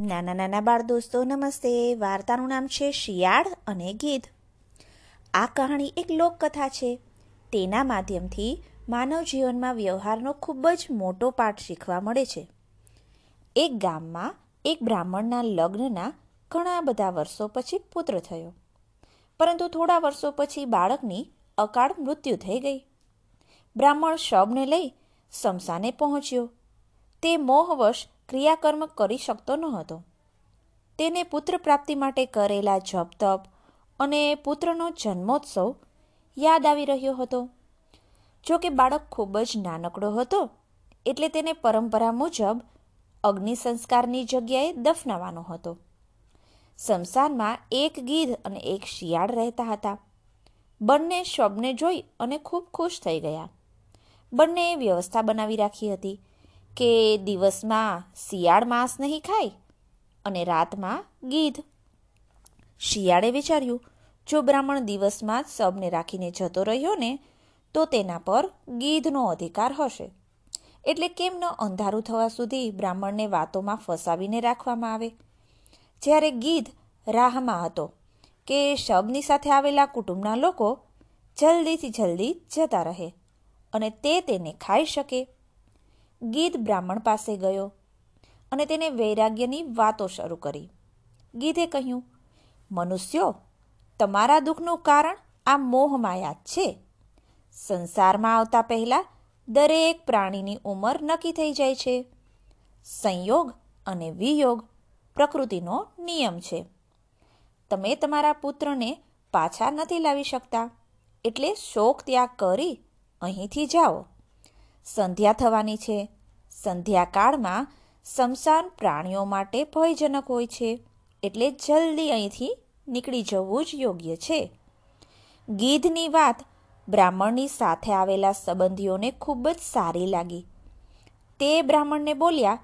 નાના નાના બાળ દોસ્તો, નમસ્તે. વાર્તાનું નામ છે શિયાળ અને ગીધ. આ કહાણી એક લોકકથા છે. તેના માધ્યમથી માનવ જીવનમાં વ્યવહારનો ખૂબ જ મોટો પાઠ શીખવા મળે છે. એક ગામમાં એક બ્રાહ્મણના લગ્નના ઘણા બધા વર્ષો પછી પુત્ર થયો. પરંતુ થોડા વર્ષો પછી બાળકની અકાળ મૃત્યુ થઈ ગઈ. બ્રાહ્મણ શબને લઈ શમશાને પહોંચ્યો. તે મોહવશ ક્રિયાકર્મ કરી શકતો ન હતો. તેને પુત્ર પ્રાપ્તિ માટે કરેલા જપ તપ અને પુત્રનો જન્મોત્સવ યાદ આવી રહ્યો હતો. જો કે બાળક ખૂબ જ નાનકડો હતો, એટલે તેને પરંપરા મુજબ અગ્નિ સંસ્કારની જગ્યાએ દફનાવાનો હતો. શમશાનમાં એક ગીધ અને એક શિયાળ રહેતા હતા. બંને શબને જોઈ અને ખૂબ ખુશ થઈ ગયા. બંનેએ વ્યવસ્થા બનાવી રાખી હતી. કે દિવસમાં શિયાળ માંસ નહીં ખાય અને રાતમાં ગીધ? શિયાળે વિચાર્યું, જો બ્રાહ્મણ દિવસમાં જ સબને રાખીને જતો રહ્યો ને, તો તેના પર ગીધનો અધિકાર હશે. એટલે કેમ ન અંધારું થવા સુધી બ્રાહ્મણને વાતોમાં ફસાવીને રાખવામાં આવે? જ્યારે ગીધ રાહમાં હતો કે શબની સાથે આવેલા કુટુંબના લોકો જલ્દીથી જલ્દી જતા રહે અને તે તેને ખાઈ શકે. ગીધ બ્રાહ્મણ પાસે ગયો અને તેને વૈરાગ્યની વાતો શરૂ કરી. ગીધે કહ્યું, મનુષ્યો, તમારા દુઃખનું કારણ આ મોહમાયા છે. સંસારમાં આવતા પહેલાં દરેક પ્રાણીની ઉંમર નક્કી થઈ જાય છે. સંયોગ અને વિયોગ પ્રકૃતિનો નિયમ છે. તમે તમારા પુત્રને પાછા નથી લાવી શકતા. એટલે શોક ત્યાગ કરી અહીંથી જાઓ. સંધ્યા થવાની છે. સંધ્યાકાળમાં સમસાન પ્રાણીઓ માટે ભયજનક હોય છે, એટલે જલ્દી અહીંથી નીકળી જવું જ યોગ્ય છે. ગીધની વાત બ્રાહ્મણની સાથે આવેલા સંબંધીઓને ખૂબ જ સારી લાગી. તે બ્રાહ્મણને બોલ્યા,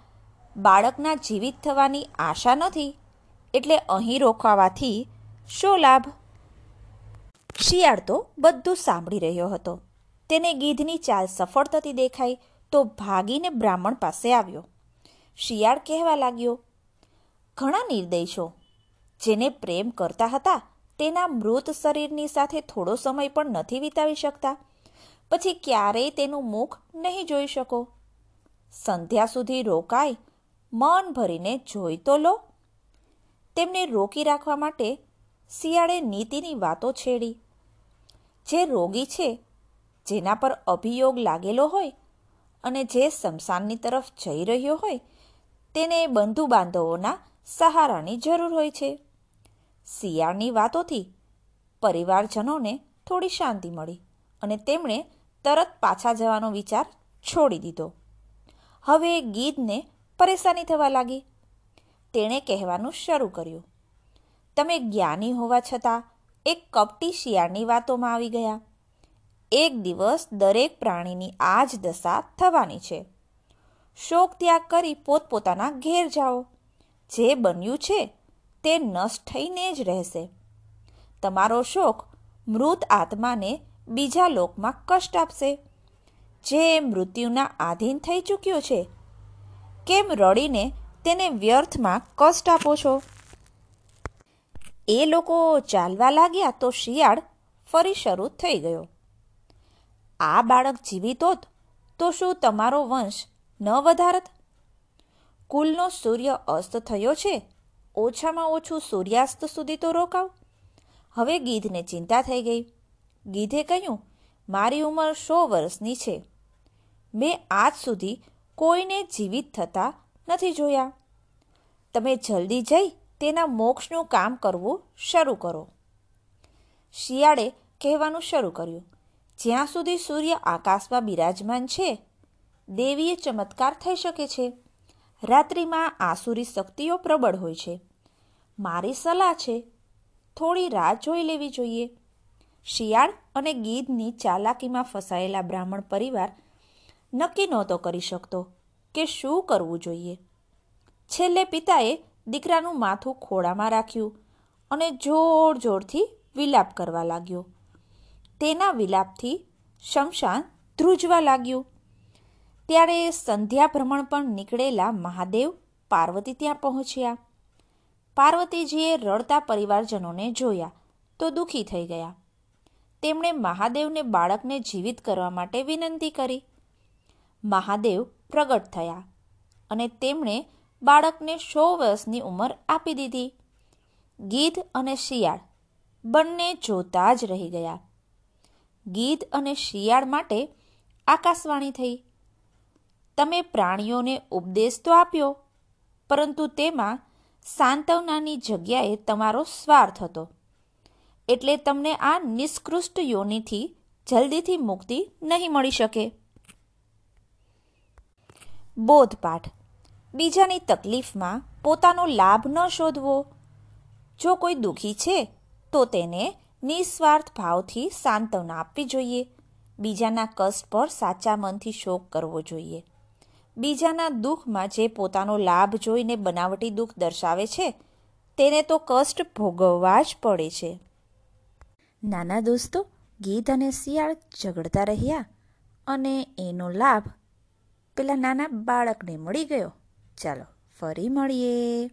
બાળકના જીવિત થવાની આશા નથી, એટલે અહીં રોકાવાથી શો લાભ? શિયાળ તો બધું સાંભળી રહ્યો હતો. તેને ગીધની ચાલ સફળ થતી દેખાઈ તો ભાગીને બ્રાહ્મણ પાસે આવ્યો. શિયાળ કહેવા લાગ્યો, ઘણા નિર્દય છો જેને પ્રેમ કરતા હતા, તેના મૃત શરીરની સાથે થોડો સમય પણ નથી વિતાવી શકતા. પછી ક્યારેય તેનું મુખ નહીં જોઈ શકો. સંધ્યા સુધી રોકાય મન ભરીને જોઈ તો લો. તેમને રોકી રાખવા માટે શિયાળે નીતિની વાતો છેડી. જે રોગી છે જેના પર અભિયોગ લાગેલો હોય અને જે સ્મશાનની તરફ જઈ રહ્યો હોય, તેને બંધુ બાંધવોના સહારાની જરૂર હોય છે. શિયાળની વાતોથી પરિવારજનોને થોડી શાંતિ મળી અને તેમણે તરત પાછા જવાનો વિચાર છોડી દીધો. હવે ગીધને પરેશાની થવા લાગી. તેણે કહેવાનું શરૂ કર્યું. તમે જ્ઞાની હોવા છતાં એક કપટી શિયાળની વાતોમાં આવી ગયા. એક દિવસ દરેક પ્રાણીની આ જ દશા થવાની છે. શોક ત્યાગ કરી પોતપોતાના ઘેર જાઓ. જે બન્યું છે, તે નષ્ટ થઈને જ રહેશે. તમારો શોક મૃત આત્માને બીજા લોકમાં કષ્ટ આપશે. જે મૃત્યુના આધીન થઈ ચૂક્યો છે, કેમ રડીને તેને વ્યર્થમાં કષ્ટ આપો છો? એ લોકો ચાલવા લાગ્યા તો શિયાળ ફરી શરૂ થઈ ગયો. આ બાળક જીવિત હોત તો શું તમારો વંશ ન વધારત? કુલનો સૂર્ય અસ્ત થયો છે, ઓછામાં ઓછું સૂર્યાસ્ત સુધી તો રોકાવ. હવે ગીધને ચિંતા થઈ ગઈ. ગીધે કહ્યું, મારી ઉંમર સો વર્ષની છે. મેં આજ સુધી કોઈને જીવિત થતા નથી જોયા. તમે જલ્દી જઈ તેના મોક્ષનું કામ કરવું શરૂ કરો. શિયાળે કહેવાનું શરૂ કર્યું. જ્યાં સુધી સૂર્ય આકાશમાં બિરાજમાન છે દેવીય ચમત્કાર થઈ શકે છે. રાત્રિમાં આસુરી શક્તિઓ પ્રબળ હોય છે. મારી સલાહ છે, થોડી રાહ જોઈ લેવી જોઈએ. શિયાળ અને ગીધની ચાલાકીમાં ફસાયેલા બ્રાહ્મણ પરિવાર નક્કી નહોતો કરી શકતો કે શું કરવું જોઈએ. છેલ્લે પિતાએ દીકરાનું માથું ખોળામાં રાખ્યું અને જોર જોરથી વિલાપ કરવા લાગ્યો. તેના વિલાપથી શમશાન ધ્રુજવા લાગ્યું. ત્યારે સંધ્યા ભ્રમણ પણ નીકળેલા મહાદેવ પાર્વતી ત્યાં પહોંચ્યા. પાર્વતીજીએ રડતા પરિવારજનોને જોયા તો દુઃખી થઈ ગયા. તેમણે મહાદેવને બાળકને જીવિત કરવા માટે વિનંતી કરી. મહાદેવ પ્રગટ થયા અને તેમણે બાળકને સો વર્ષની ઉંમર આપી દીધી. ગીધ અને શિયાળ બંને જોતા જ રહી ગયા. ગીધ અને શિયાળ માટે આકાશવાણી થઈ. તમે પ્રાણીઓને ઉપદેશ તો આપ્યો, પરંતુ તેમાં સાંત્વનાની જગ્યાએ તમારો સ્વાર્થ હતો. એટલે તમને આ નિષ્કૃષ્ટ યોનિથી જલ્દીથી મુક્તિ નહીં મળી શકે. બોધપાઠ. બીજાની તકલીફમાં પોતાનો લાભ ન શોધવો. જો કોઈ દુઃખી છે, તો તેને નિસ્વાર્થ ભાવથી સાંત્વના આપવી જોઈએ. બીજાના કષ્ટ પર સાચા મનથી શોક કરવો જોઈએ. બીજાના દુઃખમાં જે પોતાનો લાભ જોઈને બનાવટી દુઃખ દર્શાવે છે, તેને તો કષ્ટ ભોગવવા જ પડે છે. નાના દોસ્તો ગીધ અને શિયાળ ઝઘડતા રહ્યા અને એનો લાભ પેલા નાના બાળકને મળી ગયો. ચાલો ફરી મળીએ.